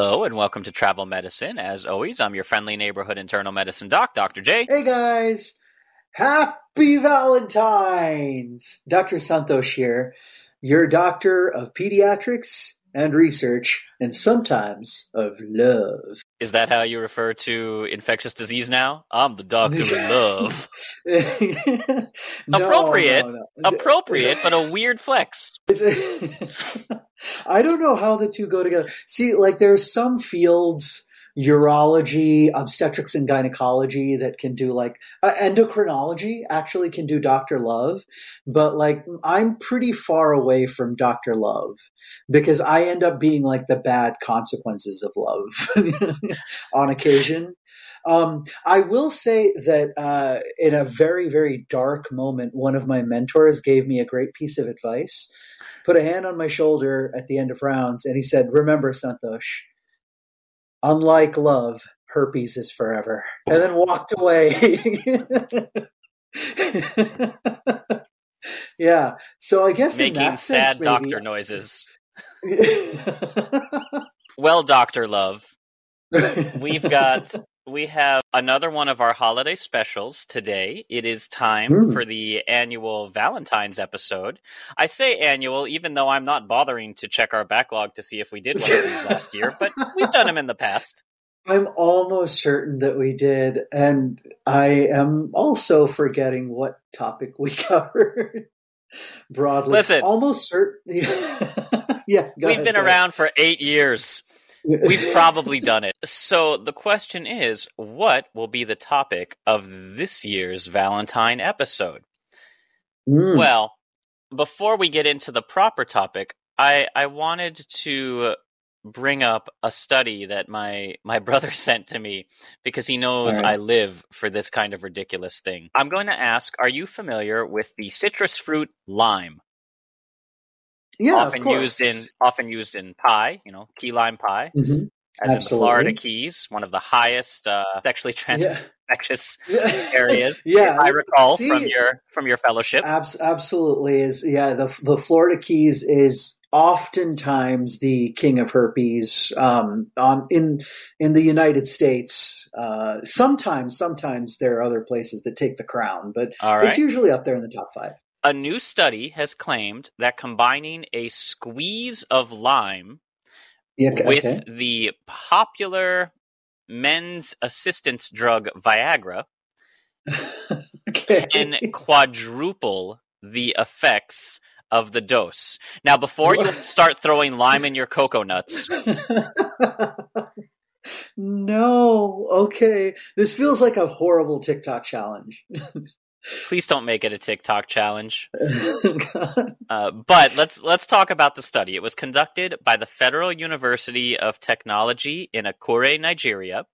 Hello and welcome to Travel Medicine. As always, I'm your friendly neighborhood internal medicine doc, Dr. J. Hey guys, happy Valentine's! Dr. Santosh here, your doctor of pediatrics and research, and sometimes of love. Is that how you refer to infectious disease now? I'm the doctor of love. No, appropriate, no, no. appropriate, but a weird flex. I don't know how the two go together. See, like there's some fields, urology, obstetrics and gynecology that can do like uh, endocrinology actually can do Dr. Love, but like I'm pretty far away from Dr. Love because I end up being like the bad consequences of love on occasion. Um, I will say that uh, in a very, very dark moment, one of my mentors gave me a great piece of advice. Put a hand on my shoulder at the end of rounds, and he said, "Remember, Santosh, unlike love, herpes is forever." And then walked away. yeah. So I guess in Making sad sense, maybe- doctor noises. Well, Doctor Love, we've got we have another one of our holiday specials today. It is time Mm. for the annual Valentine's episode. I say annual, even though I'm not bothering to check our backlog to see if we did one of these last year, but we've done them in the past. I'm almost certain that we did, and I am also forgetting what topic we covered broadly. Listen. almost certain. yeah, go We've ahead, been around for eight years. We've probably done it. So the question is, what will be the topic of this year's Valentine episode? Mm. Well, before we get into the proper topic, I I wanted to bring up a study that my my brother sent to me because he knows right. I live for this kind of ridiculous thing. I'm going to ask, are you familiar with the citrus fruit lime? Yeah, often of used in often used in pie, you know, key lime pie, Mhm. as in the Florida Keys, one of the highest uh, sexually transmitted Yeah. infectious areas. Yeah, I recall see- from your from your fellowship. Abs- absolutely is yeah the the Florida Keys is oftentimes the king of herpes um, on in in the United States. Uh, sometimes sometimes there are other places that take the crown, but right. it's usually up there in the top five. A new study has claimed that combining a squeeze of lime Yeah, okay. with the popular men's assistance drug Viagra okay. can quadruple the effects of the dose. Now, before you start throwing lime in your cocoa nuts, no. Okay. This feels like a horrible TikTok challenge. Please don't make it a TikTok challenge. Uh, but let's let's talk about the study. It was conducted by the Federal University of Technology in Akure, Nigeria,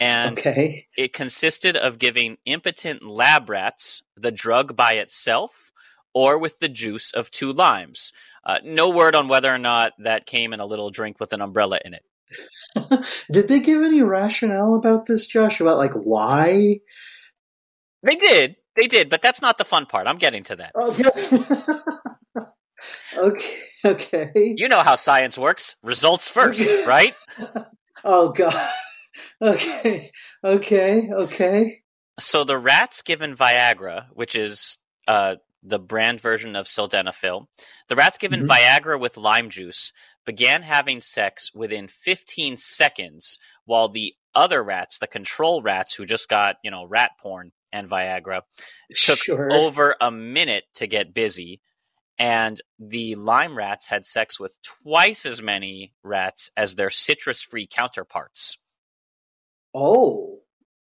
and okay. it consisted of giving impotent lab rats the drug by itself or with the juice of two limes. Uh, no word on whether or not that came in a little drink with an umbrella in it. Did they give any rationale about this, Josh? About like why? They did. They did, but that's not the fun part. I'm getting to that. Okay. okay. Okay. You know how science works. Results first, right? Oh god. Okay. Okay. Okay. So the rats given Viagra, which is uh, the brand version of sildenafil, the rats given Mhm. Viagra with lime juice began having sex within 15 seconds, while the other rats, the control rats who just got you know rat porn and Viagra, took sure. over a minute to get busy. And the lime rats had sex with twice as many rats as their citrus free counterparts. Oh.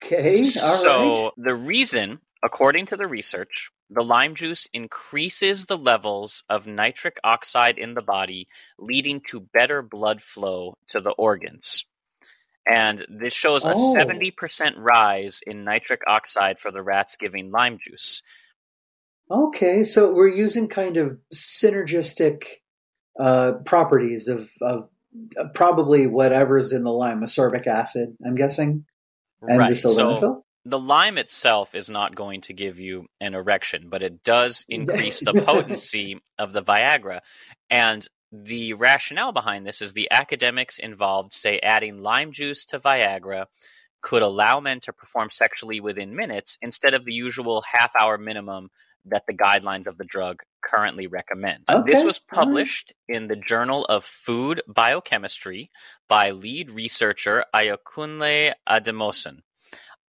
Okay. All so right. the reason, according to the research, the lime juice increases the levels of nitric oxide in the body, leading to better blood flow to the organs. And this shows a Oh. 70% rise in nitric oxide for the rats giving lime juice. Okay, so we're using kind of synergistic uh, properties of, of uh, probably whatever's in the lime, ascorbic acid, I'm guessing, and right. the So the lime itself is not going to give you an erection, but it does increase the potency of the Viagra. And the rationale behind this is the academics involved say adding lime juice to Viagra could allow men to perform sexually within minutes instead of the usual half hour minimum that the guidelines of the drug currently recommend. This was all right. published in the Journal of Food Biochemistry by lead researcher Ayokunle Ademosun.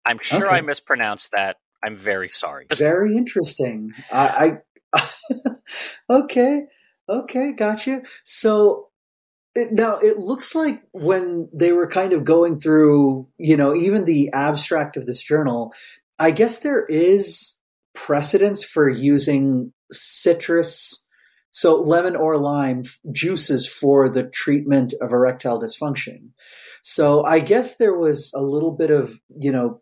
I'm sure Okay. I mispronounced that. I'm very sorry. Very interesting. I, I okay, okay, gotcha. So it, now it looks like when they were kind of going through, you know, even the abstract of this journal, I guess there is precedence for using citrus, so lemon or lime juices for the treatment of erectile dysfunction. So I guess there was a little bit of, you know,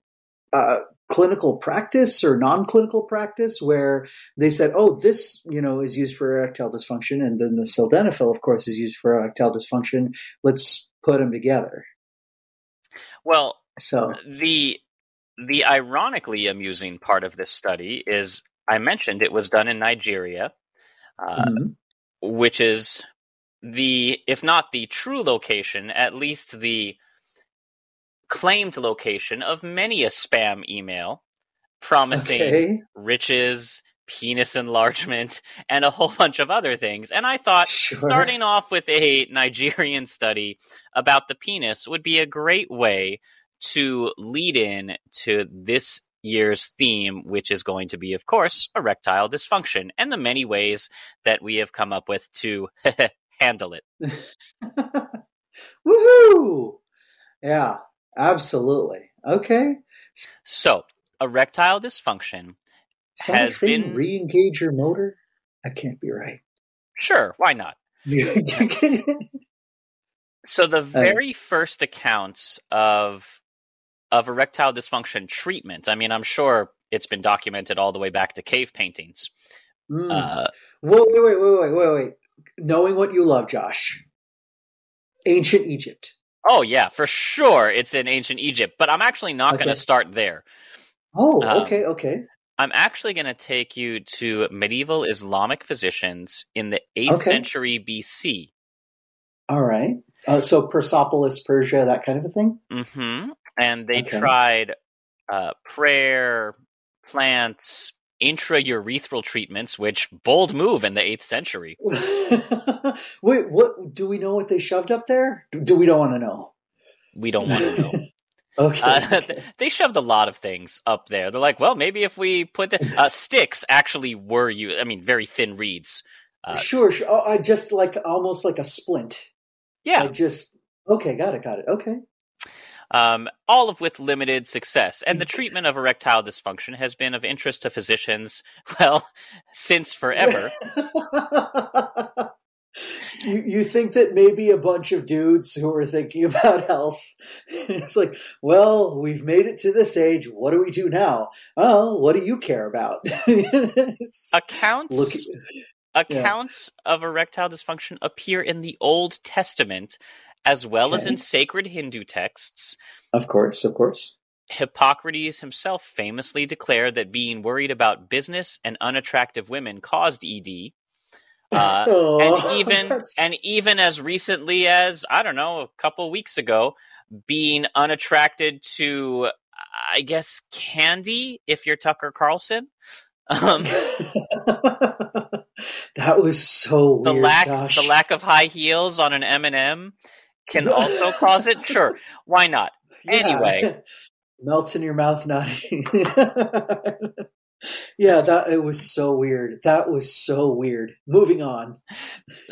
uh, clinical practice or non-clinical practice where they said, "Oh, this you know is used for erectile dysfunction," and then the sildenafil, of course, is used for erectile dysfunction. Let's put them together. Well, So, the the ironically amusing part of this study is I mentioned it was done in Nigeria, uh, mhm. which is the if not the true location, at least the claimed location of many a spam email promising okay, riches, penis enlargement, and a whole bunch of other things. And I thought Sure. starting off with a Nigerian study about the penis would be a great way to lead in to this year's theme, which is going to be, of course, erectile dysfunction and the many ways that we have come up with to handle it. woohoo! Yeah, absolutely. Okay, So, erectile dysfunction is that a Has been- Re-engage your motor? That can't be right. Sure, why not? So the very first accounts of of erectile dysfunction treatment, I mean, I'm sure it's been documented all the way back to cave paintings. Mm. Uh, Whoa, wait, wait, wait, wait, wait, wait. Knowing what you love, Josh. Ancient Egypt. Oh yeah, for sure, it's in ancient Egypt. But I'm actually not going to start there. Oh, Um, okay, okay. I'm actually going to take you to medieval Islamic physicians in the 8th Okay. century BC. All right. Uh, so Persepolis, Persia, that kind of a thing. hmm And they Okay. tried uh, prayer, plants, intraurethral treatments, which bold move in the 8th century. Wait, what? Do we know what they shoved up there? Do, do we don't want to know? We don't want to know. Okay. Uh, okay. they shoved a lot of things up there. They're like, well, maybe if we put the uh, sticks actually were you. I mean, very thin reeds. Uh, sure, sure. Oh, I just like almost like a splint. yeah, I just okay. Got it. Got it. Okay. Um, all of with limited success. And the treatment of erectile dysfunction has been of interest to physicians, well, since forever. you, you think that maybe a bunch of dudes who are thinking about health, it's like, well, we've made it to this age. What do we do now? Oh, what do you care about? accounts Look, accounts yeah. of erectile dysfunction appear in the Old Testament as well okay. as in sacred Hindu texts. Of course, of course. Hippocrates himself famously declared that being worried about business and unattractive women caused ED. Uh, oh, and even that's... and even as recently as I don't know, a couple weeks ago, being unattracted to, I guess, candy. If you're Tucker Carlson, um, that was so weird. The lack, Josh. the lack of high heels on an M and m can also cause it. Sure, why not? Yeah. Anyway, melts in your mouth, not. yeah, that it was so weird. That was so weird. Moving on.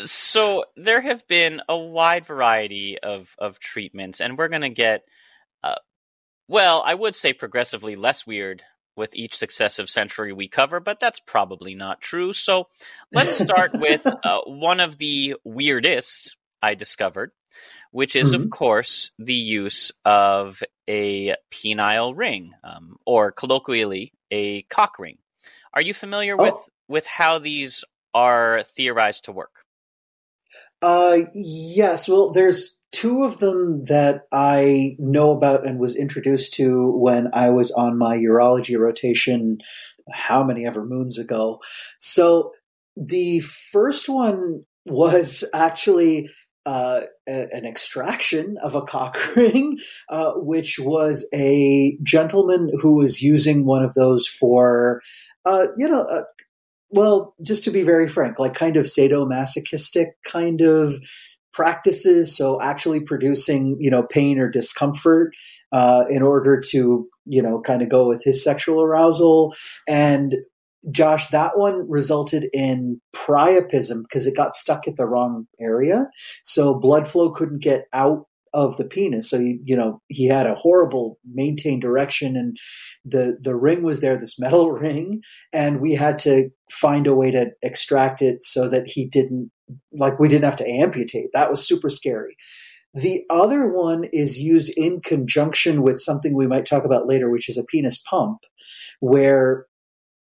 So there have been a wide variety of of treatments, and we're going to get. Uh, well, I would say progressively less weird with each successive century we cover, but that's probably not true. So let's start with uh, one of the weirdest I discovered, which is, mm-hmm. of course, the use of a penile ring, um, or colloquially, a cock ring. Are you familiar oh. with, with how these are theorized to work? Uh, yes. Well, there's two of them that I know about and was introduced to when I was on my urology rotation, how many ever moons ago. So the first one was actually uh, a, an extraction of a cock ring, uh, which was a gentleman who was using one of those for, uh, you know, uh, well, just to be very frank, like kind of sadomasochistic kind of practices. So actually producing, you know, pain or discomfort uh, in order to, you know, kind of go with his sexual arousal. And Josh, that one resulted in priapism because it got stuck at the wrong area. So blood flow couldn't get out of the penis. So, you, you know, he had a horrible maintained erection and the, the ring was there, this metal ring. And we had to find a way to extract it so that he didn't, like, we didn't have to amputate. That was super scary. The other one is used in conjunction with something we might talk about later, which is a penis pump, where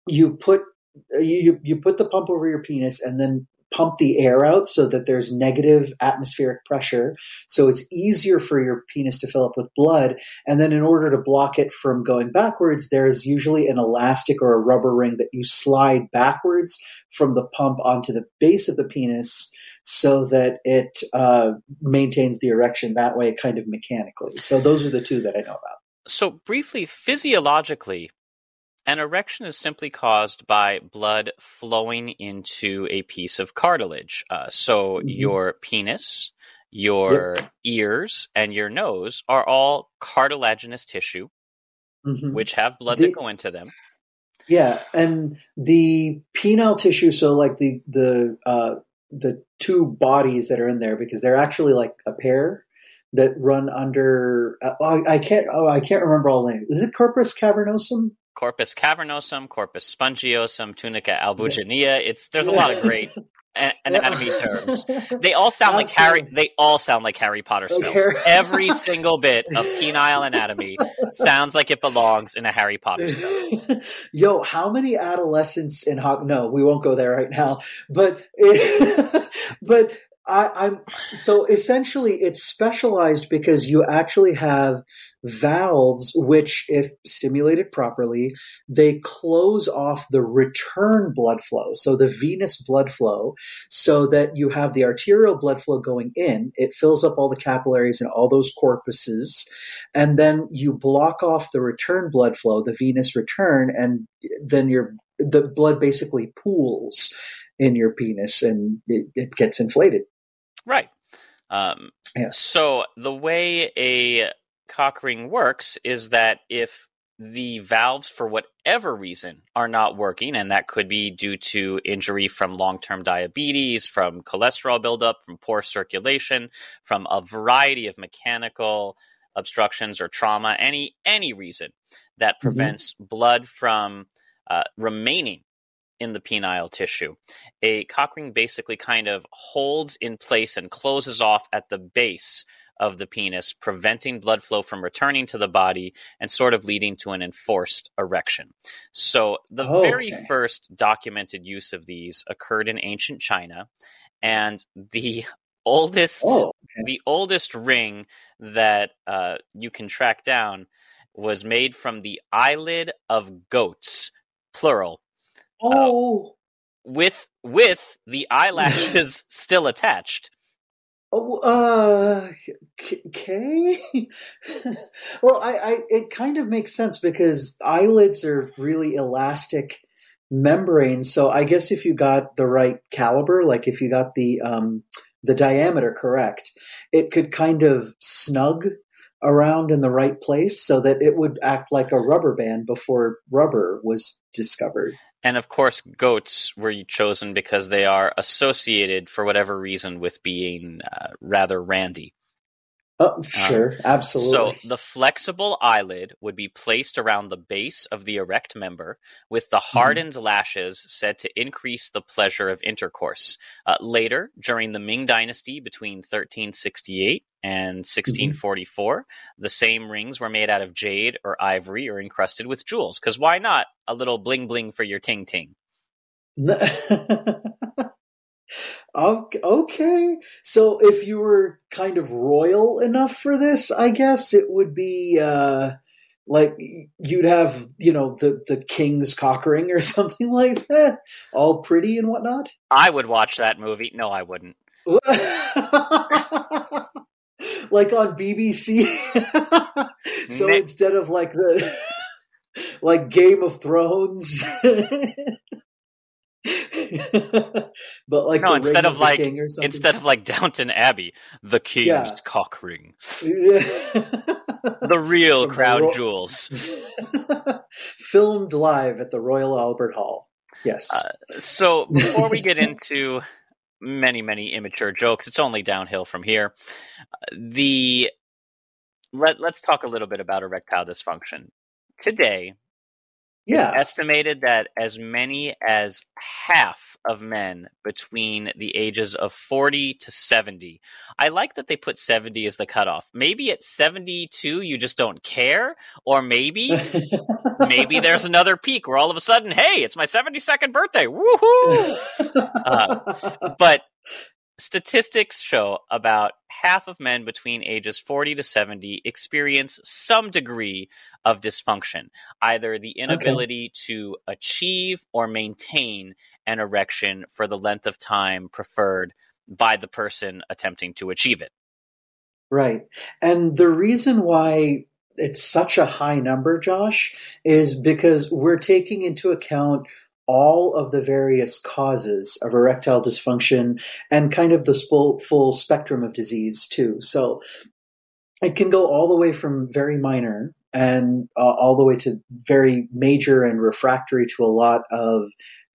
you put you you put the pump over your penis and then pump the air out so that there's negative atmospheric pressure. So it's easier for your penis to fill up with blood. And then in order to block it from going backwards there's usually an elastic or a rubber ring that you slide backwards from the pump onto the base of the penis so that it uh, maintains the erection that way kind of mechanically. So those are the two that i know about. So briefly physiologically an erection is simply caused by blood flowing into a piece of cartilage. Uh, so mm-hmm. your penis, your yep. ears, and your nose are all cartilaginous tissue, mm-hmm. which have blood the, that go into them. Yeah, and the penile tissue, so like the the uh, the two bodies that are in there, because they're actually like a pair that run under. Uh, oh, I can't. Oh, I can't remember all the names. Is it corpus cavernosum? Corpus cavernosum, corpus spongiosum, tunica albuginea. It's there's a lot of great anatomy terms. They all sound like Harry. They all sound like Harry Potter spells. Every single bit of penile anatomy sounds like it belongs in a Harry Potter spell. Yo, how many adolescents in Hog? No, we won't go there right now. But it, but I, am so essentially it's specialized because you actually have valves which, if stimulated properly, they close off the return blood flow, so the venous blood flow, so that you have the arterial blood flow going in. It fills up all the capillaries and all those corpuses, and then you block off the return blood flow, the venous return, and then your the blood basically pools in your penis and it, it gets inflated. Right. Um, yeah. So the way a cock ring works is that if the valves, for whatever reason, are not working, and that could be due to injury from long term diabetes, from cholesterol buildup, from poor circulation, from a variety of mechanical obstructions or trauma, any any reason that Mm-hmm. prevents blood from uh, remaining in the penile tissue. A cock ring basically kind of holds in place and closes off at the base of the penis, preventing blood flow from returning to the body and sort of leading to an enforced erection. So, the Oh, very okay. first documented use of these occurred in ancient China, and the oldest Oh, the oldest ring that uh, you can track down was made from the eyelid of goats, plural, oh, with with the eyelashes still attached. oh, uh, okay. well, I, I, it kind of makes sense because eyelids are really elastic membranes. So I guess if you got the right caliber, like if you got the um, the diameter correct, it could kind of snug around in the right place so that it would act like a rubber band before rubber was discovered. And of course, goats were chosen because they are associated, for whatever reason, with being uh, rather randy. Oh, um, sure, absolutely. So the flexible eyelid would be placed around the base of the erect member, with the mm-hmm. hardened lashes said to increase the pleasure of intercourse. Uh, later, during the Ming Dynasty between 1368 and mm-hmm. 1644, the same rings were made out of jade or ivory or encrusted with jewels. Because why not a little bling bling for your ting ting? Ok- okay. So if you were kind of royal enough for this, I guess it would be uh like you'd have, you know, the the king's cock ring or something like that, all pretty and whatnot. I would watch that movie. No, I wouldn't. like on BBC. so instead of like the like Game of Thrones. but like No, the instead of the like King or something. instead of like Downton Abbey, the king's Yeah. cock ring, the real From the crown ro- jewels. filmed live at the Royal Albert Hall. Yes. Uh, So before we get into many many immature jokes, it's only downhill from here. The let let's talk a little bit about erectile dysfunction. Today, yeah. It's estimated that as many as half of men between the ages of 40 to 70. I like that they put 70 as the cutoff. Maybe at 72 you just don't care, or maybe maybe there's another peak where all of a sudden, hey, it's my 72nd birthday. Woohoo! Uh, but statistics show about half of men between ages 40 to 70 experience some degree of dysfunction, either the inability to achieve or maintain an erection for the length of time preferred by the person attempting to achieve it. Right. And the reason why it's such a high number, Josh, is because we're taking into account all of the various causes of erectile dysfunction and kind of the full, spectrum of disease, too. So it can go all the way from very minor and uh, all the way to very major and refractory to a lot of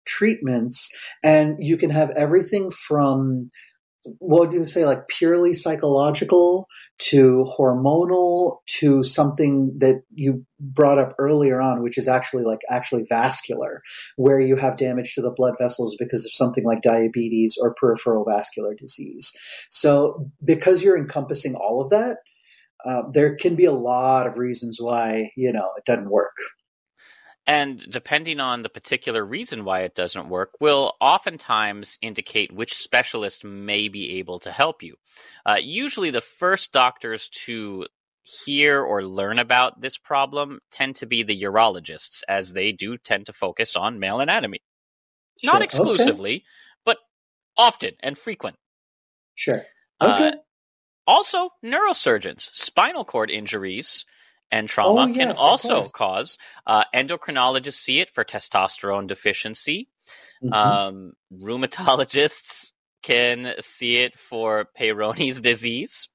treatments. And you can have everything from what do you say, like purely psychological to hormonal to something that you brought up earlier on, which is actually like actually vascular, where you have damage to the blood vessels because of something like diabetes or peripheral vascular disease. So, because you're encompassing all of that, uh, there can be a lot of reasons why you know it doesn't work. And depending on the particular reason why it doesn't work, will oftentimes indicate which specialist may be able to help you. Uh, usually, the first doctors to hear or learn about this problem tend to be the urologists, as they do tend to focus on male anatomy. Sure. Not Okay. exclusively, but often and frequent. Sure. Uh, Okay. Also, neurosurgeons, spinal cord injuries and trauma Oh, can yes, of also cause. Uh, endocrinologists see it for testosterone deficiency. Mhm. Um, rheumatologists can see it for Peyronie's disease.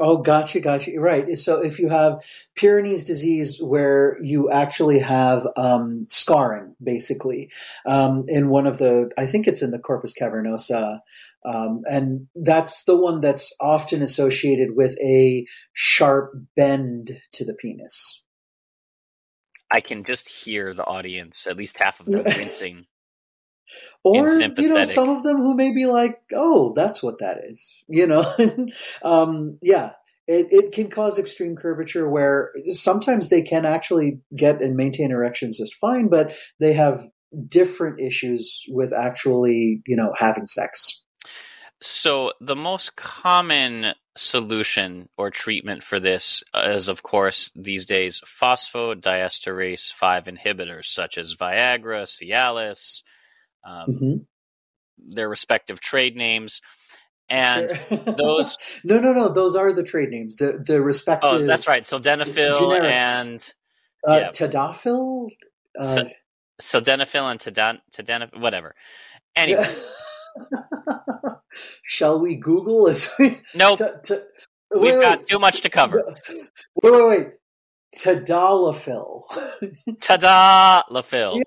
Oh, gotcha, gotcha. Right. So if you have Peyronie's disease, where you actually have um, scarring, basically, um, in one of the, I think it's in the corpus cavernosa Um, and that's the one that's often associated with a sharp bend to the penis. I can just hear the audience, at least half of them, wincing. or you know some of them who may be like oh that's what that is you know um, yeah it, it can cause extreme curvature where sometimes they can actually get and maintain erections just fine but they have different issues with actually you know having sex so the most common solution or treatment for this is of course these days phosphodiesterase 5 inhibitors such as viagra cialis um, mm-hmm. their respective trade names. And sure. those no no no those are the trade names the the respective oh that's right sildenafil generics. and uh, yeah. tadalafil uh, sildenafil and tadan, tadanafil whatever anyway shall we google as we nope t- t- we've wait, got wait. too much to cover wait wait wait Tadalafil. Tadalafil.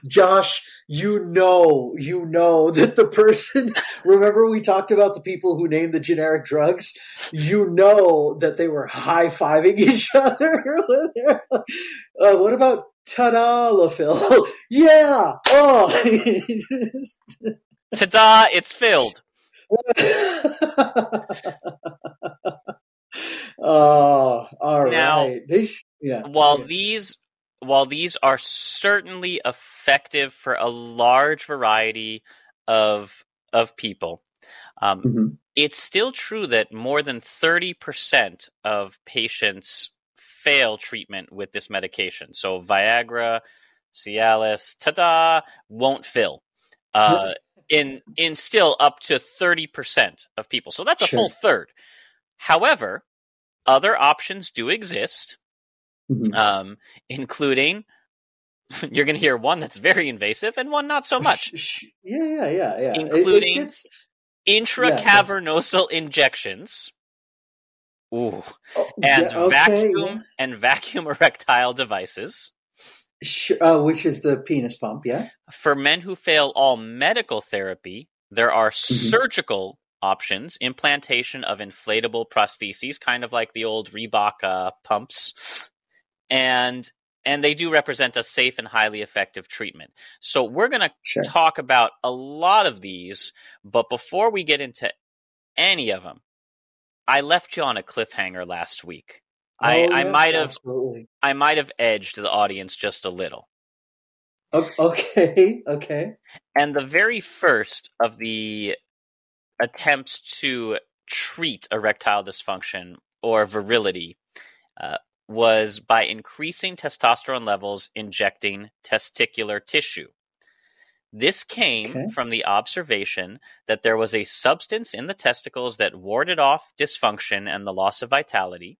Josh, you know, you know that the person, remember we talked about the people who named the generic drugs? You know that they were high fiving each other. uh, what about Tadalafil? yeah. Oh. Tada, it's filled. Oh, all now, right. They yeah. While yeah. these while these are certainly effective for a large variety of of people, um, mm-hmm. it's still true that more than thirty percent of patients fail treatment with this medication. So Viagra, Cialis, ta-da, won't fill. Uh, in in still up to thirty percent of people. So that's a sure. full third. However, other options do exist, mm-hmm. um, including you're going to hear one that's very invasive and one not so much. Yeah, yeah, yeah, yeah. Including it, it intracavernosal yeah. injections. Ooh. Oh, and yeah, okay, vacuum and vacuum erectile devices. Sure, uh, which is the penis pump, yeah. For men who fail all medical therapy, there are mm-hmm. surgical options implantation of inflatable prostheses kind of like the old reebok uh, pumps and and they do represent a safe and highly effective treatment so we're going to sure. talk about a lot of these but before we get into any of them i left you on a cliffhanger last week oh, i, yes, might have absolutely. i might have edged the audience just a little okay okay and the very first of the attempts to treat erectile dysfunction or virility uh, was by increasing testosterone levels injecting testicular tissue. This came okay. from the observation that there was a substance in the testicles that warded off dysfunction and the loss of vitality.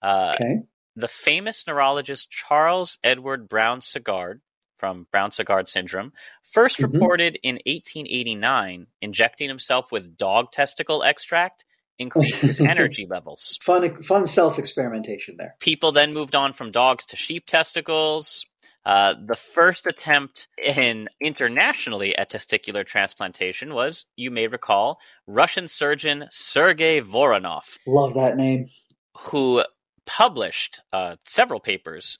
Uh, okay. The famous neurologist Charles Edward Brown-Séquard from Brown-Séquard syndrome, 1st mm-hmm. reported in 1889, injecting himself with dog testicle extract increased his energy levels. Fun, fun self experimentation there. People then moved on from dogs to sheep testicles. Uh, the first attempt in internationally at testicular transplantation was, you may recall, Russian surgeon Sergei Voronoff. Love that name. Who published uh, several papers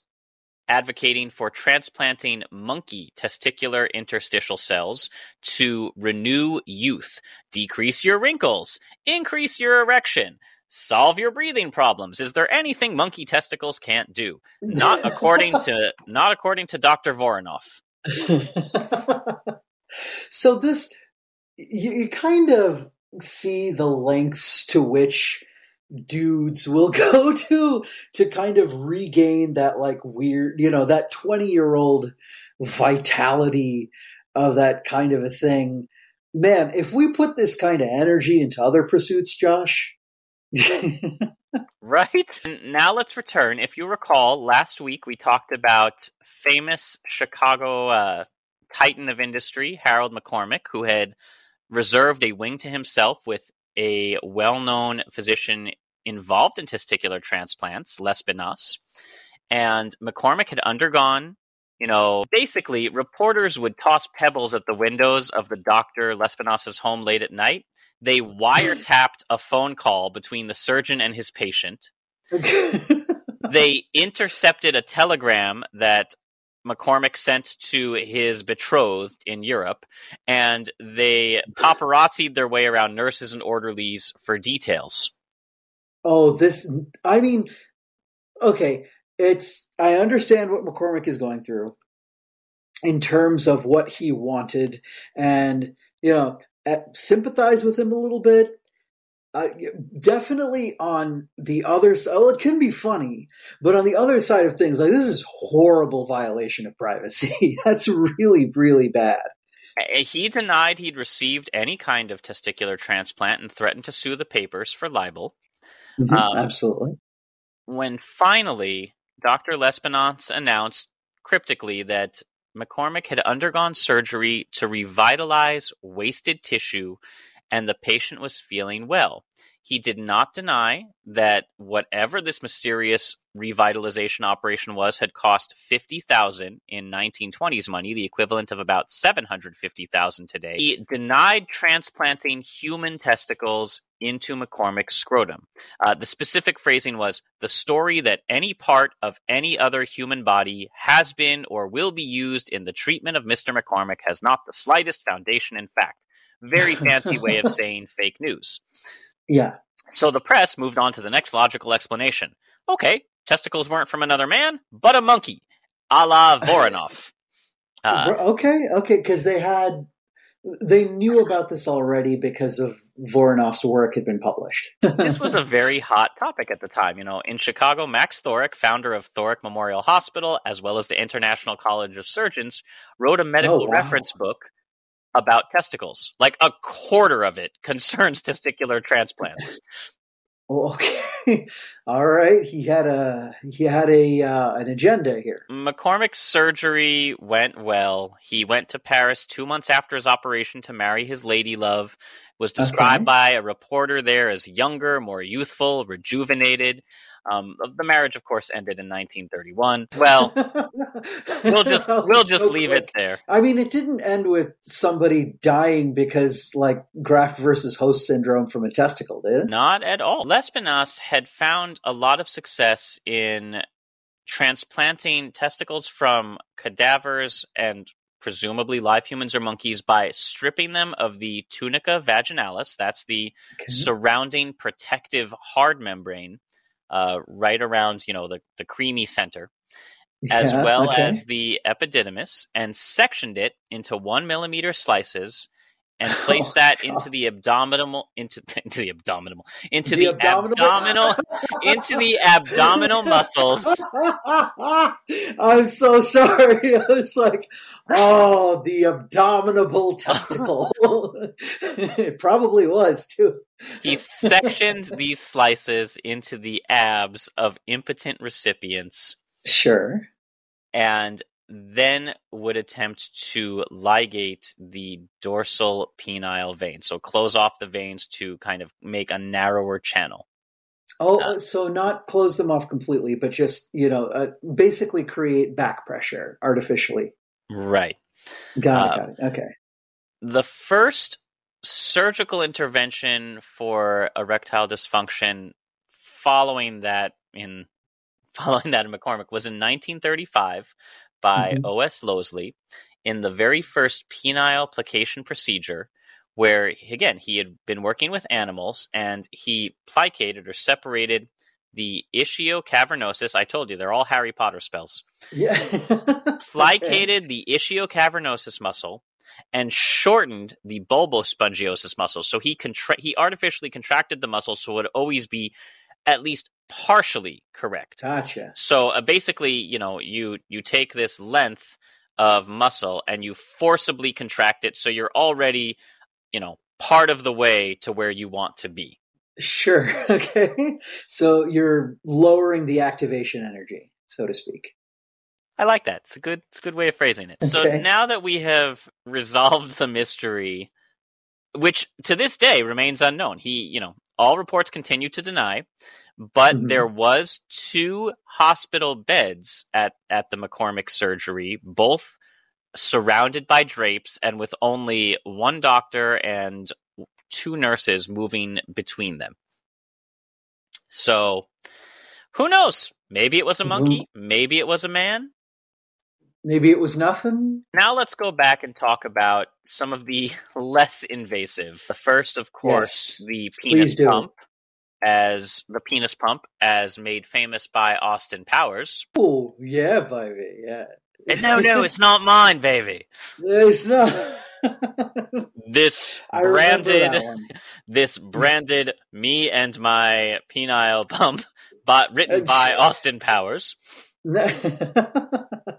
advocating for transplanting monkey testicular interstitial cells to renew youth, decrease your wrinkles, increase your erection, solve your breathing problems. Is there anything monkey testicles can't do? Not according to not according to Dr. Voronoff. so this you, you kind of see the lengths to which dudes will go to to kind of regain that like weird, you know, that 20 year old vitality of that kind of a thing. Man, if we put this kind of energy into other pursuits, Josh. Right? Now let's return. If you recall, last week we talked about famous Chicago uh, titan of industry, Harold McCormick, who had reserved a wing to himself with a well known physician involved in testicular transplants, Lespinasse. And McCormick had undergone you know, basically, reporters would toss pebbles at the windows of the doctor Lespinasse's home late at night. They wiretapped a phone call between the surgeon and his patient. they intercepted a telegram that McCormick sent to his betrothed in Europe, and they paparazzied their way around nurses and orderlies for details. Oh, this, I mean, okay, it's, I understand what McCormick is going through in terms of what he wanted, and, you know, sympathize with him a little bit. Uh, definitely on the other side, well, it can be funny, but on the other side of things, like this is horrible violation of privacy. That's really, really bad. He denied he'd received any kind of testicular transplant and threatened to sue the papers for libel. Mm-hmm, um, absolutely. When finally Dr. Lespinasse announced cryptically that McCormick had undergone surgery to revitalize wasted tissue and the patient was feeling well. He did not deny that whatever this mysterious revitalization operation was had cost 50,000 in 1920s money, the equivalent of about 750,000 today. He denied transplanting human testicles into McCormick's scrotum. Uh, the specific phrasing was the story that any part of any other human body has been or will be used in the treatment of Mr. McCormick has not the slightest foundation in fact. Very fancy way of saying fake news. Yeah. So the press moved on to the next logical explanation. Okay, testicles weren't from another man, but a monkey, a la Voronoff. Uh, okay, okay, because they had they knew about this already because of Voronoff's work had been published. this was a very hot topic at the time. You know, in Chicago, Max Thorek, founder of Thorek Memorial Hospital, as well as the International College of Surgeons, wrote a medical oh, wow. reference book about testicles. Like a quarter of it concerns testicular transplants. Okay, all right. He had a he had a uh, an agenda here. McCormick's surgery went well. He went to Paris two months after his operation to marry his lady love. Was described okay. by a reporter there as younger, more youthful, rejuvenated. Um, the marriage, of course, ended in 1931. Well, we'll just we'll just so leave quick. it there. I mean, it didn't end with somebody dying because like graft versus host syndrome from a testicle, did it? Not at all. Lespinasse had found a lot of success in transplanting testicles from cadavers and presumably live humans or monkeys by stripping them of the tunica vaginalis that's the okay. surrounding protective hard membrane uh, right around you know the, the creamy center, as yeah, well okay. as the epididymis, and sectioned it into one millimeter slices and place oh, that God. into the abdominal into, into the abdominal into the, the abdominal, abdominal into the abdominal muscles. I'm so sorry. I was like, oh, the abdominal testicle. it probably was too. he sectioned these slices into the abs of impotent recipients. Sure. And then would attempt to ligate the dorsal penile vein. So close off the veins to kind of make a narrower channel. Oh, uh, so not close them off completely, but just, you know, uh, basically create back pressure artificially. Right. Got it, uh, got it. Okay. The first surgical intervention for erectile dysfunction following that in following that in McCormick was in 1935 by mm-hmm. O.S. Lowsley in the very first penile plication procedure, where, again, he had been working with animals and he plicated or separated the ischio cavernosus. I told you, they're all Harry Potter spells. Yeah. plicated the ischio cavernosus muscle and shortened the bulbospongiosus muscle. So he contra- he artificially contracted the muscle so it would always be at least partially correct. Gotcha. So uh, basically, you know, you you take this length of muscle and you forcibly contract it, so you're already, you know, part of the way to where you want to be. Sure. Okay. So you're lowering the activation energy, so to speak. I like that. It's a good it's a good way of phrasing it. Okay. So now that we have resolved the mystery which to this day remains unknown. He, you know, all reports continue to deny, but Mhm. there was two hospital beds at at the McCormick surgery, both surrounded by drapes and with only one doctor and two nurses moving between them. So, who knows? Maybe it was a monkey, maybe it was a man. Maybe it was nothing. Now let's go back and talk about some of the less invasive. The first, of course, Yes. the penis pump, as the penis pump, as made famous by Austin Powers. Oh yeah, baby, yeah. And no, no, it's not mine, baby. it's not. This I branded, this branded me and my penile pump, but written by Austin Powers.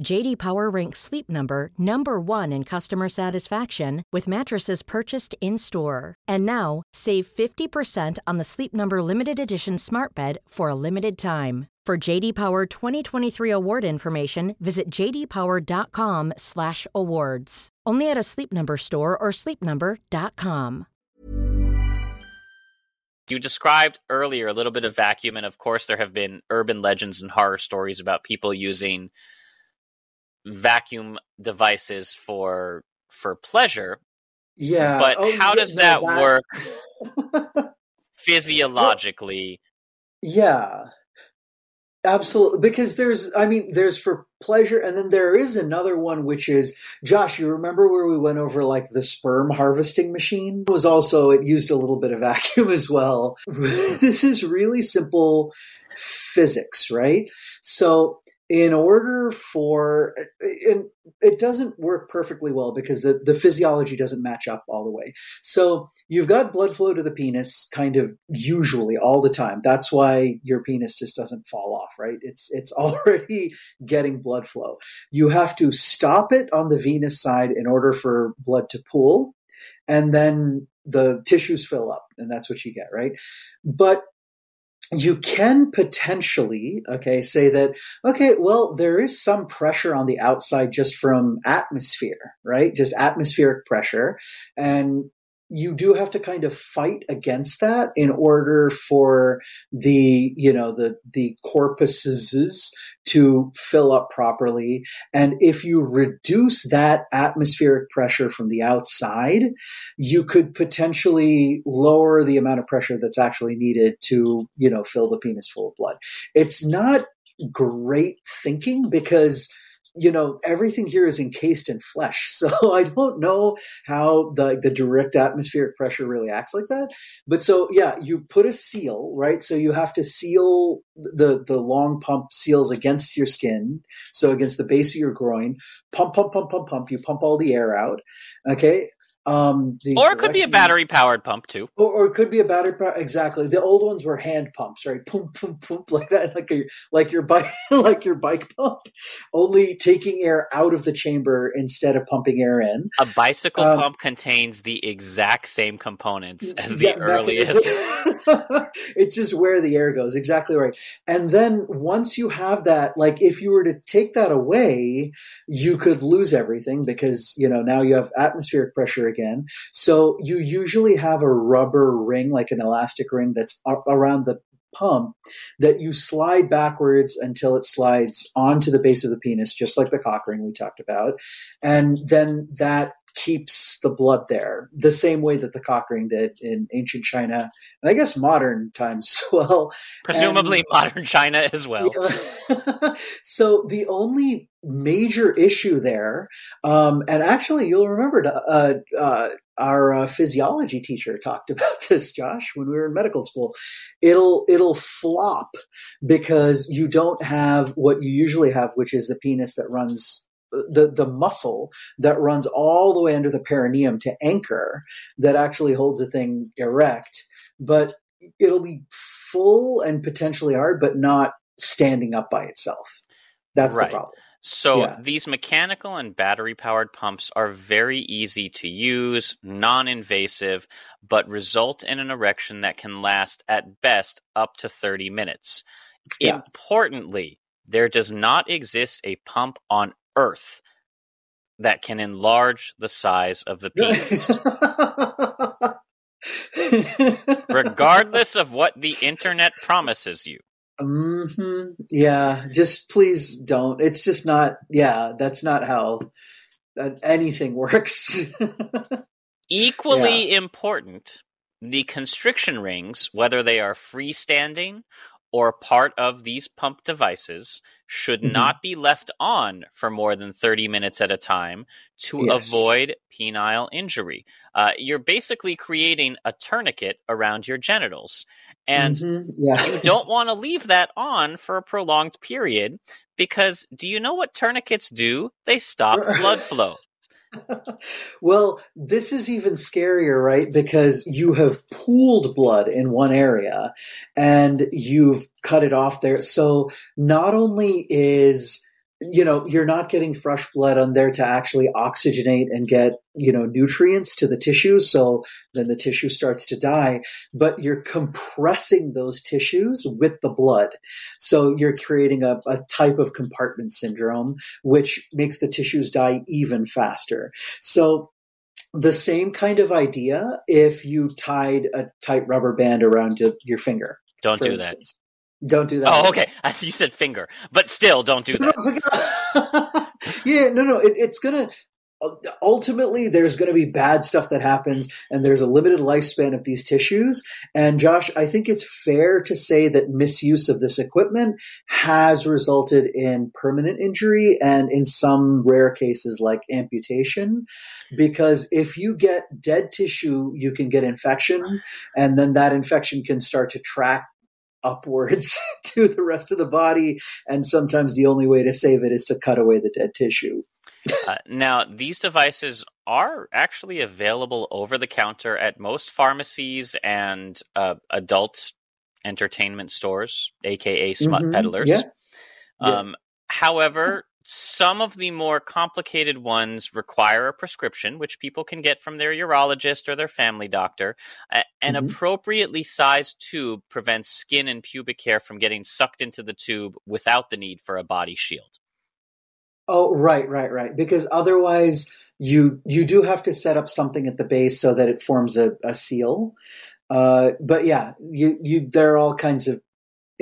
JD Power ranks Sleep Number number 1 in customer satisfaction with mattresses purchased in-store. And now, save 50% on the Sleep Number limited edition Smart Bed for a limited time. For JD Power 2023 award information, visit jdpower.com/awards. Only at a Sleep Number store or sleepnumber.com. you described earlier a little bit of vacuum, and of course, there have been urban legends and horror stories about people using vacuum devices for for pleasure. yeah, but oh, how does no, that, work physiologically? Yeah. Absolutely. Because there's, I mean, there's for pleasure. And then there is another one, which is, Josh, you remember where we went over like the sperm harvesting machine? It was also, it used a little bit of vacuum as well. this is really simple physics, right? So, in order for and it doesn't work perfectly well because the, the physiology doesn't match up all the way. So you've got blood flow to the penis kind of usually all the time. That's why your penis just doesn't fall off right? It's it's already getting blood flow. You have to stop it on the venous side in order for blood to pool and then the tissues fill up and that's what you get right? But you can potentially okay say that okay well there is some pressure on the outside just from atmosphere right? Just atmospheric pressure. And you do have to kind of fight against that in order for the you know the the corpuses to fill up properly. And if you reduce that atmospheric pressure from the outside you could potentially lower the amount of pressure that's actually needed to you know fill the penis full of blood. It's not great thinking because you know everything here is encased in flesh. So i don't know how the the direct atmospheric pressure really acts like that. But so yeah you put a seal right? So you have to seal the the long pump seals against your skin. So against the base of your groin. Pump pump pump pump pump. You pump all the air out. Okay um the Or it could be a battery powered pump too. or, or it could be a battery power. Exactly. The old ones were hand pumps, right? Boom, boom, boom, like that, like a, like your bike, like your bike pump, only taking air out of the chamber instead of pumping air in. A bicycle Um, pump contains the exact same components as the Yeah, earliest. it's just where the air goes. Exactly right. And then once you have that, like if you were to take that away, you could lose everything because, you know, now you have atmospheric pressure again. So you usually have a rubber ring, like an elastic ring that's around the pump that you slide backwards until it slides onto the base of the penis, just like the cock ring we talked about. And then that keeps the blood there, the same way that the cock ring did in ancient China, and I guess modern times as well. Presumably And- modern China as well. Yeah. so the only major issue there, um, and actually you'll remember uh, uh, our uh, physiology teacher talked about this, Josh, when we were in medical school. It'll it'll flop because you don't have what you usually have, which is the penis that runs. The, the muscle that runs all the way under the perineum to anchor that actually holds a thing erect, but it'll be full and potentially hard, but not standing up by itself. That's Right. the problem. So Yeah. these mechanical and battery powered pumps are very easy to use, non invasive, but result in an erection that can last at best up to 30 minutes. Yeah. Importantly, there does not exist a pump on Earth that can enlarge the size of the penis. regardless of what the internet promises you. hmm Yeah, just please don't. It's just not. Yeah, that's not how anything works. Equally important, the constriction rings, whether they are freestanding or part of these pump devices, should Mhm. not be left on for more than 30 minutes at a time to Yes. avoid penile injury. Uh, you're basically creating a tourniquet around your genitals. And Mhm, yeah, you don't want to leave that on for a prolonged period because do you know what tourniquets do? They stop blood flow. Well, this is even scarier, right? Because you have pooled blood in one area and you've cut it off there. So not only is you know you're not getting fresh blood on there to actually oxygenate and get you know nutrients to the tissues so then the tissue starts to die but you're compressing those tissues with the blood so you're creating a, a type of compartment syndrome which makes the tissues die even faster so the same kind of idea if you tied a tight rubber band around your, your finger. Don't do that. Don't do that. Oh, okay. You said finger, but still, don't do that. yeah, no, no. It, it's gonna uh, ultimately there's going to be bad stuff that happens, and there's a limited lifespan of these tissues. And Josh, I think it's fair to say that misuse of this equipment has resulted in permanent injury and, in some rare cases, like amputation. Because if you get dead tissue, you can get infection, and then that infection can start to track upwards to the rest of the body. And sometimes the only way to save it is to cut away the dead tissue. Uh, now, these devices are actually available over the counter at most pharmacies and uh, adult entertainment stores, aka smut Mhm, peddlers. yeah, yeah. Um, however, some of the more complicated ones require a prescription, which people can get from their urologist or their family doctor. A- An Mhm. appropriately sized tube prevents skin and pubic hair from getting sucked into the tube without the need for a body shield. Oh, right, right, right. Because otherwise, you you do have to set up something at the base so that it forms a, a seal. Uh, but yeah, you you there are all kinds of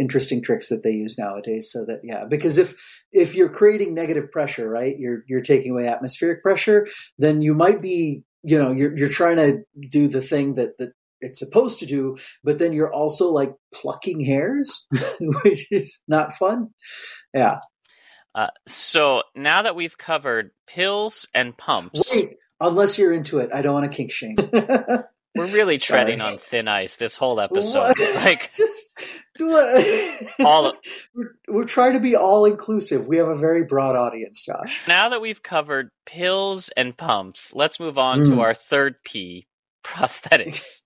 interesting tricks that they use nowadays. So that yeah, because if if you're creating negative pressure, right, you're you're taking away atmospheric pressure, then you might be you know you're you're trying to do the thing that that it's supposed to do, but then you're also like plucking hairs, which is not fun. Yeah. Uh, so now that we've covered pills and pumps, Wait, unless you're into it, I don't want to kink shame. we're really Sorry. treading on thin ice this whole episode. What? Like, just do it. All- we're, we're trying to be all inclusive. We have a very broad audience, Josh. now that we've covered pills and pumps, let's move on Mm. to our third P prosthetics.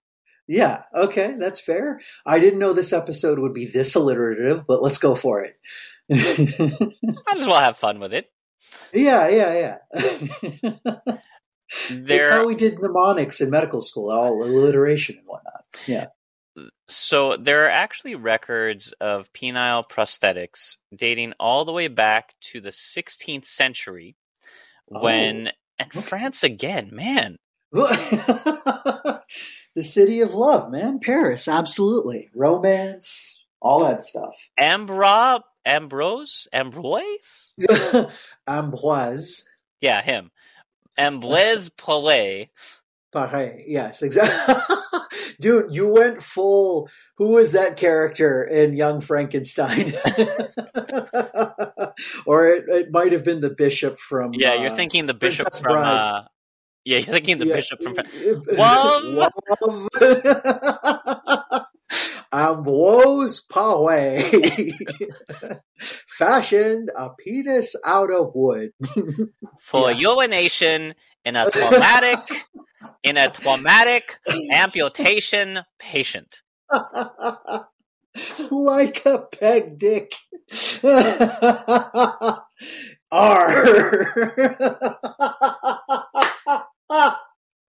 Yeah, okay, that's fair. I didn't know this episode would be this alliterative, but let's go for it. Might as well have fun with it. yeah, yeah, yeah. That's There, how we did mnemonics in medical school, all alliteration and whatnot. Yeah. so there are actually records of penile prosthetics dating all the way back to the 16th century, when oh, and. France again, man. the city of love, man. Paris, absolutely. Romance, all that stuff. Ambra, Ambrose, Ambroise, Ambroise. yeah, him. And Blaise Paré. Paré, yes, exactly. Dude, you went full. Who was that character in Young Frankenstein? or it, it might have been the bishop from. Yeah, you're uh, thinking the bishop Princess from. Uh, yeah, you're thinking the Yeah. bishop from. Love. Love. Ambrose Paré fashioned a penis out of wood. for Yeah. urination in a traumatic in a traumatic amputation patient. like a peg dick. R.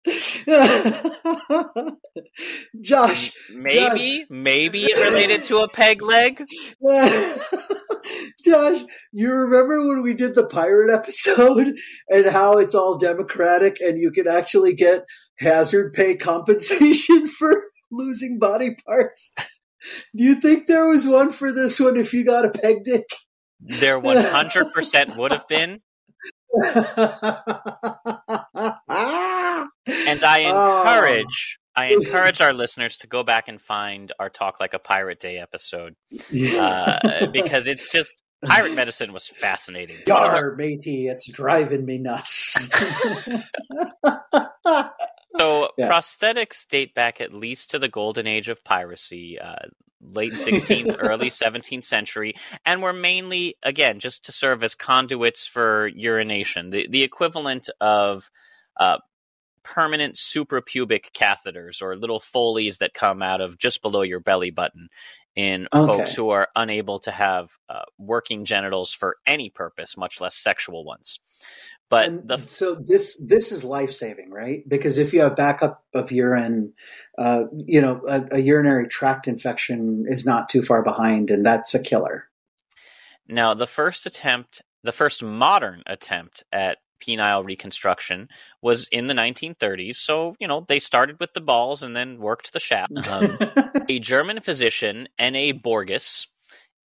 Josh, Maybe, maybe it related to a peg leg. Josh, you remember when we did the pirate episode and how it's all democratic and you can actually get hazard pay compensation for losing body parts? Do you think there was one for this one if you got a peg dick? There 100% would have been. And I Oh. encourage, I encourage our listeners to go back and find our Talk Like a Pirate Day episode uh, because it's just pirate medicine was fascinating. Yar, matey, it's driving me nuts. So Yeah. prosthetics date back at least to the golden age of piracy, uh, late 16th, early 17th century, and were mainly, again, just to serve as conduits for urination, the, the equivalent of uh, permanent suprapubic catheters or little Foleys that come out of just below your belly button in Okay. folks who are unable to have uh, working genitals for any purpose, much less sexual ones. But And the so this this is life saving, right? Because if you have backup of urine, uh, you know, a, a urinary tract infection is not too far behind, and that's a killer. Now, the first attempt, the first modern attempt at penile reconstruction was in the 1930s. So, you know, they started with the balls and then worked the shaft. Um, a German physician, N.A. Bogoraz,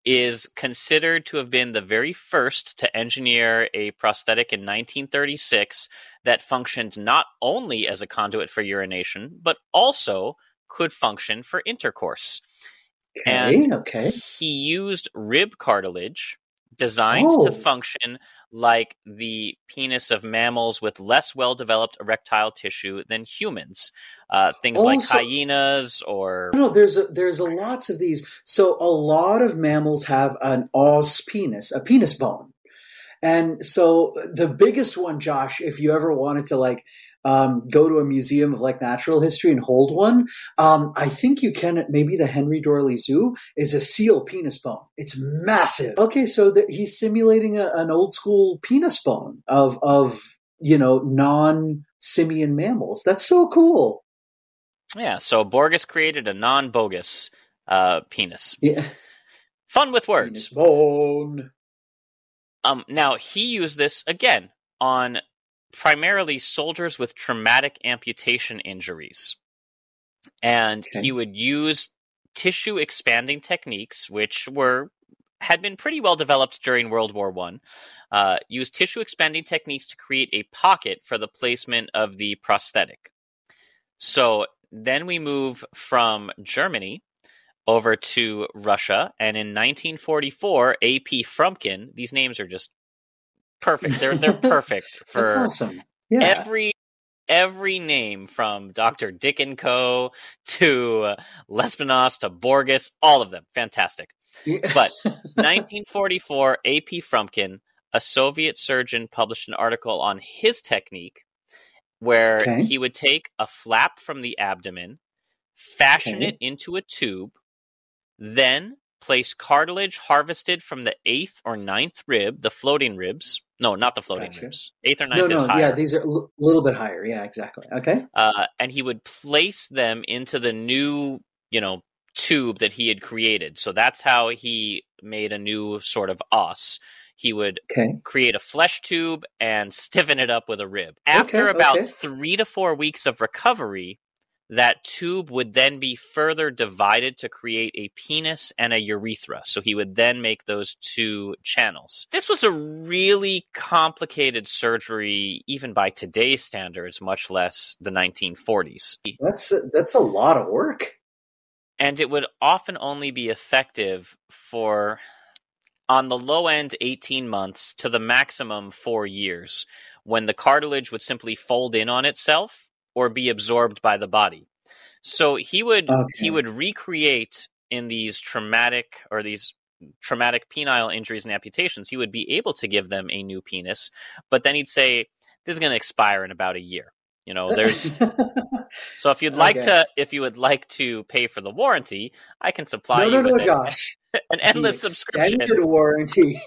is considered to have been the very first to engineer a prosthetic in 1936 that functioned not only as a conduit for urination, but also could function for intercourse. okay, And- okay. He used rib cartilage designed Oh. to function like the penis of mammals with less well developed erectile tissue than humans. Uh, things like hyenas or. No, there's a, there's a lots of these. So a lot of mammals have an os penis, a penis bone, and so the biggest one, Josh, if you ever wanted to like um, go to a museum of like natural history and hold one, um, I think you can. at Maybe the Henry Doorly Zoo is a seal penis bone. It's massive. Okay, so that he's simulating a, an old school penis bone of of you know non simian mammals. That's so cool. Yeah, so Bogoraz created a non bogus uh, penis. Yeah, Fun with penis words. bone. Um, now, he used this again on primarily soldiers with traumatic amputation injuries. And Okay. he would use tissue expanding techniques, which were had been pretty well developed during World War One. Uh, use tissue expanding techniques to create a pocket for the placement of the prosthetic. So then we move from Germany over to Russia, and in 1944, A.P. Frumkin. These names are just perfect. They're they're perfect for That's awesome. Yeah. every every name from Doctor Dick and Co. to uh, Lespinasse to Bogoraz, all of them fantastic. But 1944, A.P. Frumkin, a Soviet surgeon, published an article on his technique where Okay. he would take a flap from the abdomen, fashion Okay. it into a tube, then place cartilage harvested from the eighth or ninth rib, the floating ribs. No, not the floating Gotcha. ribs. Eighth or no, ninth is no, higher. yeah, these are a l- little bit higher. Yeah, exactly. Okay. uh, and he would place them into the new, you know, tube that he had created. So that's how he made a new sort of os. He would Okay. create a flesh tube and stiffen it up with a rib. Okay, After about okay. three to four weeks of recovery, that tube would then be further divided to create a penis and a urethra. So he would then make those two channels. This was a really complicated surgery, even by today's standards, much less the 1940s. That's a, that's a lot of work. And it would often only be effective for, on the low end, 18 months to the maximum four years, when the cartilage would simply fold in on itself or be absorbed by the body. So he would okay. he would recreate in these traumatic or these traumatic penile injuries and amputations, he would be able to give them a new penis, but then he'd say this is going to expire in about a year. You know, there's so if you'd like okay. to if you would like to pay for the warranty, I can supply no, no, no, Josh. an endless subscription. warranty.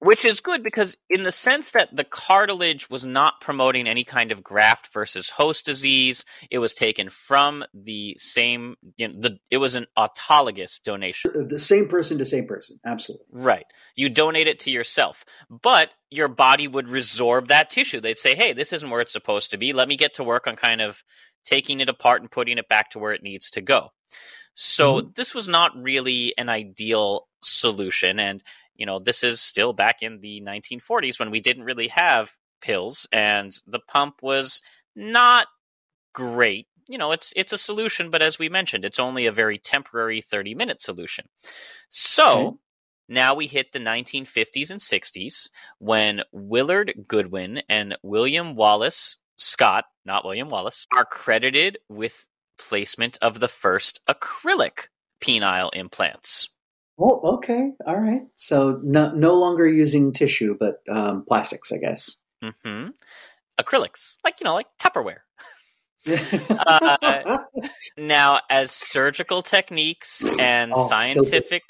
Which is good because, in the sense that the cartilage was not promoting any kind of graft versus host disease, it was taken from the same. You know, the it was an autologous donation. The same person to same person, absolutely. Right. You donate it to yourself, but your body would resorb that tissue. They'd say, "Hey, this isn't where it's supposed to be. Let me get to work on kind of taking it apart and putting it back to where it needs to go." So mm-hmm. this was not really an ideal solution. And, you know, this is still back in the 1940s when we didn't really have pills and the pump was not great. You know, it's it's a solution, but as we mentioned, it's only a very temporary 30 minute solution. So okay. now we hit the 1950s and 60s when Willard Goodwin and William Wallace Scott, not William Wallace, are credited with placement of the first acrylic penile implants. Oh, okay, all right. So no, no longer using tissue, but um, plastics, I guess. Mm-hmm. Acrylics, like you know, like Tupperware. uh, now, as surgical techniques and oh, scientific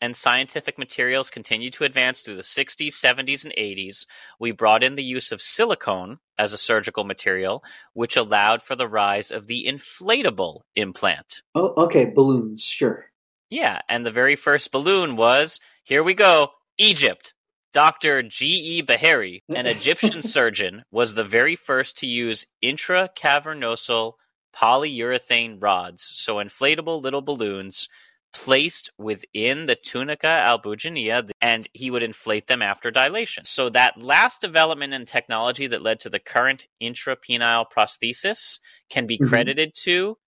and scientific materials continued to advance through the 60s, 70s, and 80s, we brought in the use of silicone as a surgical material, which allowed for the rise of the inflatable implant. Oh, okay, balloons, sure. Yeah, and the very first balloon was here we go, Egypt. Dr. G.E. Beheri, an Egyptian surgeon, was the very first to use intracavernosal polyurethane rods, so inflatable little balloons placed within the tunica albuginea and he would inflate them after dilation. So that last development in technology that led to the current intrapenile prosthesis can be mm-hmm. credited to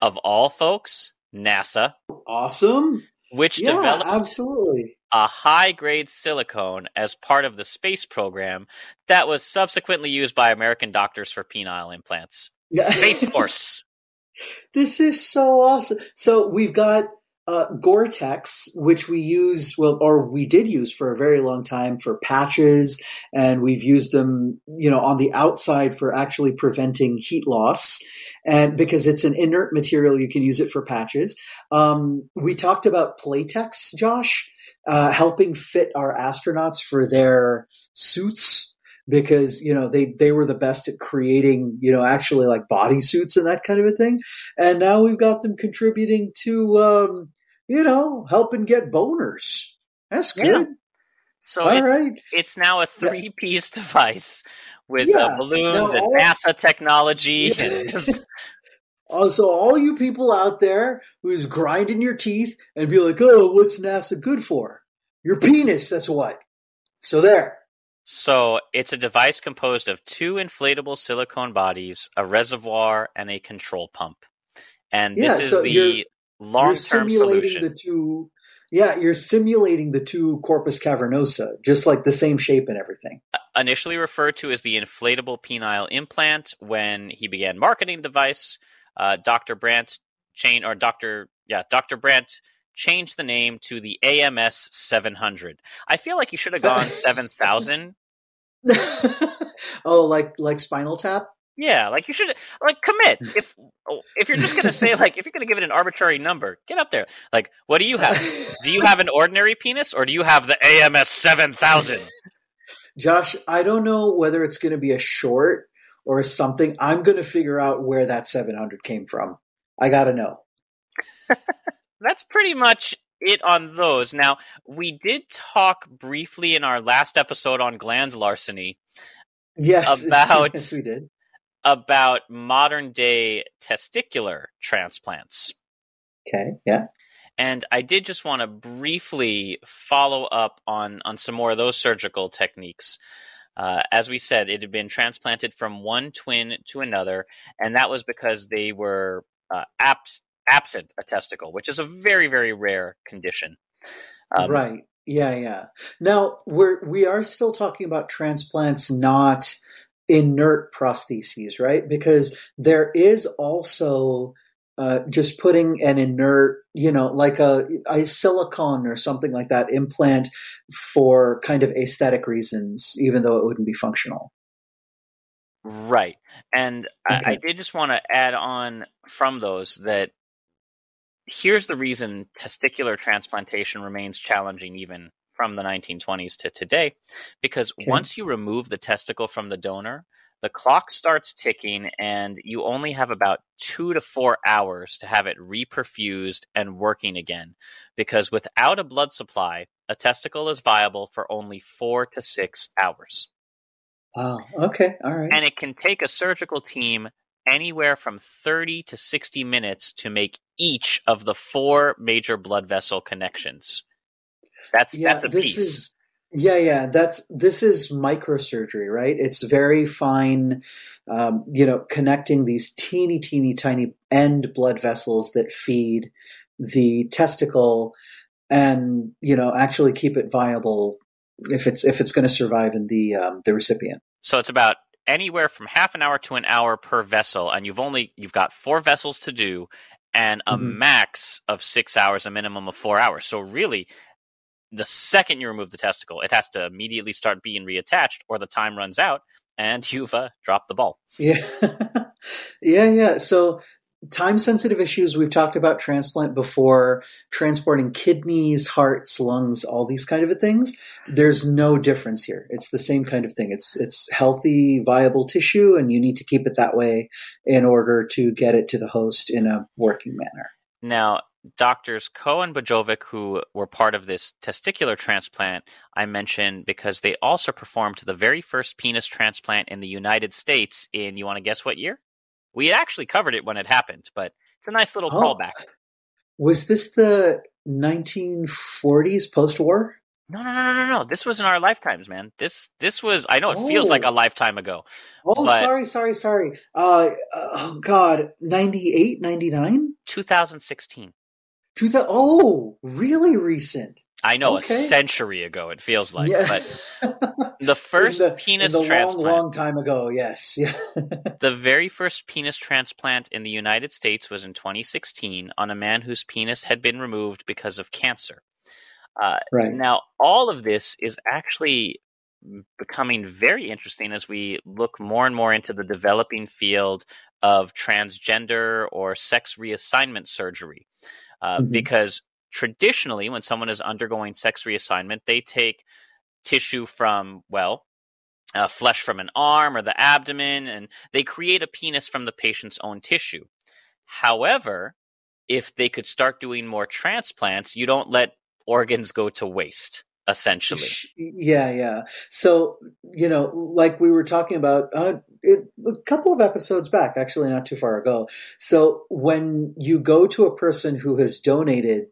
of all folks NASA. Awesome. Which yeah, developed absolutely a high grade silicone as part of the space program that was subsequently used by American doctors for penile implants. Space Force. this is so awesome. So we've got uh, Gore-Tex, which we use, well, or we did use for a very long time for patches, and we've used them, you know, on the outside for actually preventing heat loss, and because it's an inert material, you can use it for patches. Um, we talked about Playtex, Josh, uh, helping fit our astronauts for their suits because you know they they were the best at creating you know actually like bodysuits and that kind of a thing and now we've got them contributing to um, you know helping get boners that's good yeah. so All it's, right. it's now a three piece yeah. device with uh, yeah. uh, balloons now, and nasa technology and just uh, all you people out there who's grinding your teeth and be like oh what's nasa good for your penis that's what so there so it's a device composed of two inflatable silicone bodies, a reservoir, and a control pump. And this is so the long-term solution. The two, yeah, you're simulating the two corpus cavernosa, just like the same shape and everything. Initially referred to as the inflatable penile implant, when he began marketing the device, uh, Dr. Brandt chain or Dr. Yeah, Dr. Brandt changed the name to the AMS 700. I feel like you should have gone 7000. oh, like like Spinal Tap? Yeah, like you should like commit. Hmm. If oh, if you're just gonna say like if you're gonna give it an arbitrary number, get up there. Like, what do you have? do you have an ordinary penis or do you have the AMS seven thousand? Josh, I don't know whether it's gonna be a short or something. I'm gonna figure out where that seven hundred came from. I gotta know. That's pretty much it on those. Now, we did talk briefly in our last episode on glands larceny. Yes, about yes, we did. about modern day testicular transplants. Okay, yeah. And I did just want to briefly follow up on, on some more of those surgical techniques. Uh, as we said, it had been transplanted from one twin to another, and that was because they were uh, apt, absent a testicle, which is a very, very rare condition. Um, right. Yeah, yeah. Now we're we are still talking about transplants, not inert prostheses, right? Because there is also uh, just putting an inert, you know, like a, a silicone or something like that implant for kind of aesthetic reasons, even though it wouldn't be functional. Right. And okay. I, I did just want to add on from those that here's the reason testicular transplantation remains challenging even from the 1920s to today because okay. once you remove the testicle from the donor the clock starts ticking and you only have about two to four hours to have it reperfused and working again because without a blood supply a testicle is viable for only four to six hours. Wow. Okay. All right. And it can take a surgical team anywhere from 30 to 60 minutes to make each of the four major blood vessel connections. That's yeah, that's a piece. Is, yeah, yeah, that's this is microsurgery, right? It's very fine, um, you know, connecting these teeny, teeny, tiny end blood vessels that feed the testicle, and you know, actually keep it viable if it's if it's going to survive in the um, the recipient. So it's about anywhere from half an hour to an hour per vessel, and you've only you've got four vessels to do, and a mm-hmm. max of six hours, a minimum of four hours. So really, the second you remove the testicle, it has to immediately start being reattached, or the time runs out, and you've uh, dropped the ball. Yeah, yeah, yeah. So time sensitive issues. We've talked about transplant before transporting kidneys hearts lungs all these kind of things. There's no difference here. It's the same kind of thing. It's it's healthy viable tissue and you need to keep it that way in order to get it to the host in a working manner. Now doctors Cohen Bojovic, who were part of this testicular transplant, I mentioned because they also performed the very first penis transplant in the United States in, you want to guess what year? We actually covered it when it happened, but it's a nice little oh. callback. Was this the 1940s post-war? No, no, no, no, no. This was in our lifetimes, man. This this was. I know it oh. feels like a oh. lifetime ago. Oh, sorry, sorry, sorry. Uh, oh God, 98, 99? 2016. 2000, oh, really recent. I know okay. a century ago. It feels like, yeah. but the first the, penis the transplant, long, long time ago. Yes, yeah. the very first penis transplant in the United States was in 2016 on a man whose penis had been removed because of cancer. Uh, right now, all of this is actually becoming very interesting as we look more and more into the developing field of transgender or sex reassignment surgery. Uh, mm-hmm. Because traditionally, when someone is undergoing sex reassignment, they take tissue from, well, uh, flesh from an arm or the abdomen, and they create a penis from the patient's own tissue. However, if they could start doing more transplants, you don't let organs go to waste essentially. Yeah, yeah. So, you know, like we were talking about uh, it, a couple of episodes back, actually not too far ago. So, when you go to a person who has donated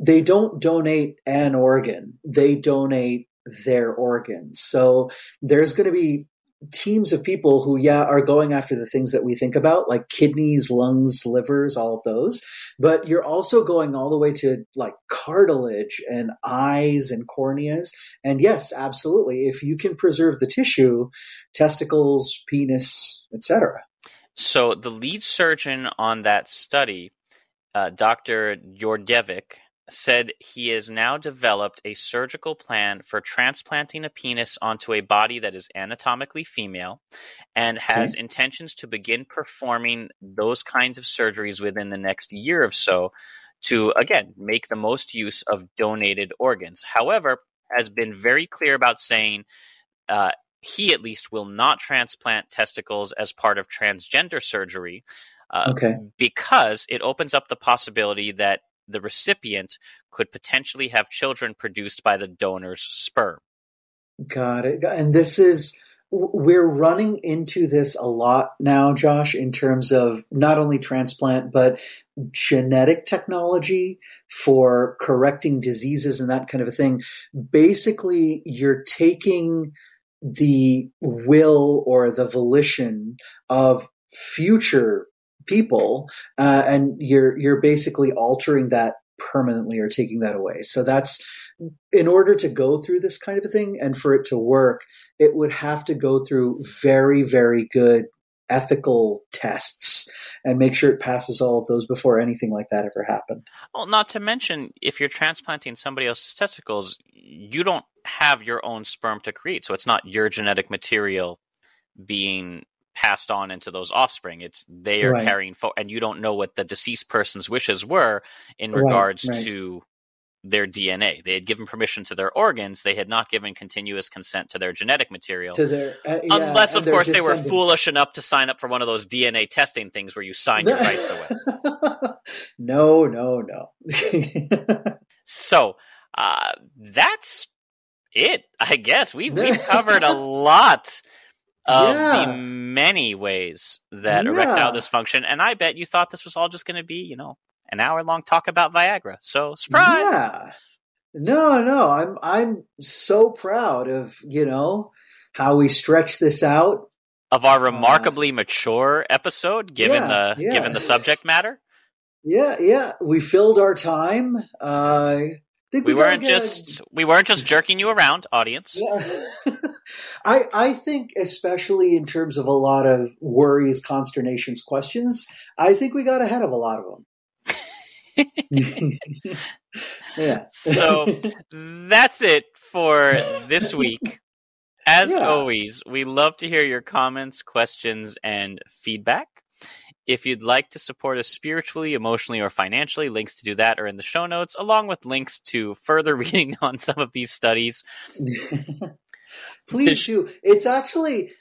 they don't donate an organ, they donate their organs. So there's going to be teams of people who, yeah, are going after the things that we think about, like kidneys, lungs, livers, all of those. But you're also going all the way to like cartilage and eyes and corneas. And yes, absolutely. If you can preserve the tissue, testicles, penis, etc. So the lead surgeon on that study, uh, Dr. Djordjevic, said he has now developed a surgical plan for transplanting a penis onto a body that is anatomically female and has okay. intentions to begin performing those kinds of surgeries within the next year or so to again make the most use of donated organs however has been very clear about saying uh, he at least will not transplant testicles as part of transgender surgery uh, okay. because it opens up the possibility that the recipient could potentially have children produced by the donor's sperm. Got it. And this is we're running into this a lot now, Josh, in terms of not only transplant, but genetic technology for correcting diseases and that kind of a thing. Basically, you're taking the will or the volition of future people uh, and you're you're basically altering that permanently or taking that away so that's in order to go through this kind of a thing and for it to work, it would have to go through very, very good ethical tests and make sure it passes all of those before anything like that ever happened. Well, not to mention, if you're transplanting somebody else's testicles, you don't have your own sperm to create. So it's not your genetic material being passed on into those offspring. It's they are right. carrying forward, and you don't know what the deceased person's wishes were in regards right, to their DNA. They had given permission to their organs. They had not given continuous consent to their genetic material. Their, uh, yeah, unless, of course, they were foolish enough to sign up for one of those DNA testing things where you sign your rights away. no, no, no. so uh, that's it. I guess we we've covered a lot of yeah. the many ways that yeah. erectile dysfunction, and I bet you thought this was all just going to be, you know, an hour long talk about Viagra. So surprise. Yeah. No, no, I'm I'm so proud of, you know, how we stretch this out. Of our uh, remarkably uh, mature episode, given yeah, the yeah. given the subject matter. Yeah, yeah. We filled our time. Uh, we, we weren't just we weren't just jerking you around, audience. Yeah. I I think especially in terms of a lot of worries, consternations, questions, I think we got ahead of a lot of them. yeah. so that's it for this week. As yeah. always, we love to hear your comments, questions, and feedback. If you'd like to support us spiritually, emotionally, or financially, links to do that are in the show notes, along with links to further reading on some of these studies. Please do. It's actually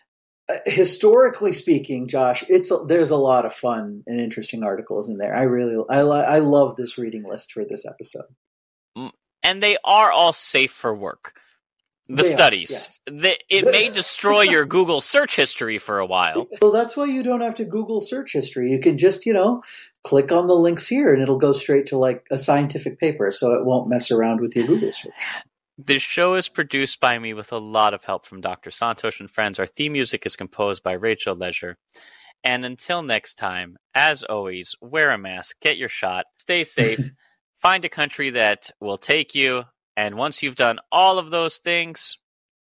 uh, historically speaking, Josh, it's there's a lot of fun and interesting articles in there. I really I I love this reading list for this episode. Mm, and they are all safe for work. The they studies. Are, yes. the, it may destroy your Google search history for a while. Well, that's why you don't have to Google search history. You can just, you know, click on the links here and it'll go straight to like a scientific paper so it won't mess around with your Google search. This show is produced by me with a lot of help from Dr. Santosh and friends. Our theme music is composed by Rachel Leisure. And until next time, as always, wear a mask, get your shot, stay safe, find a country that will take you, and once you've done all of those things,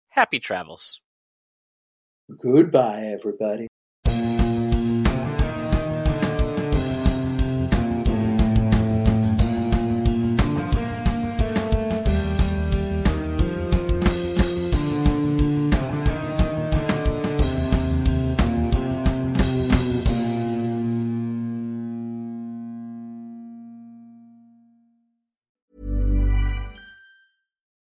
happy travels. Goodbye, everybody.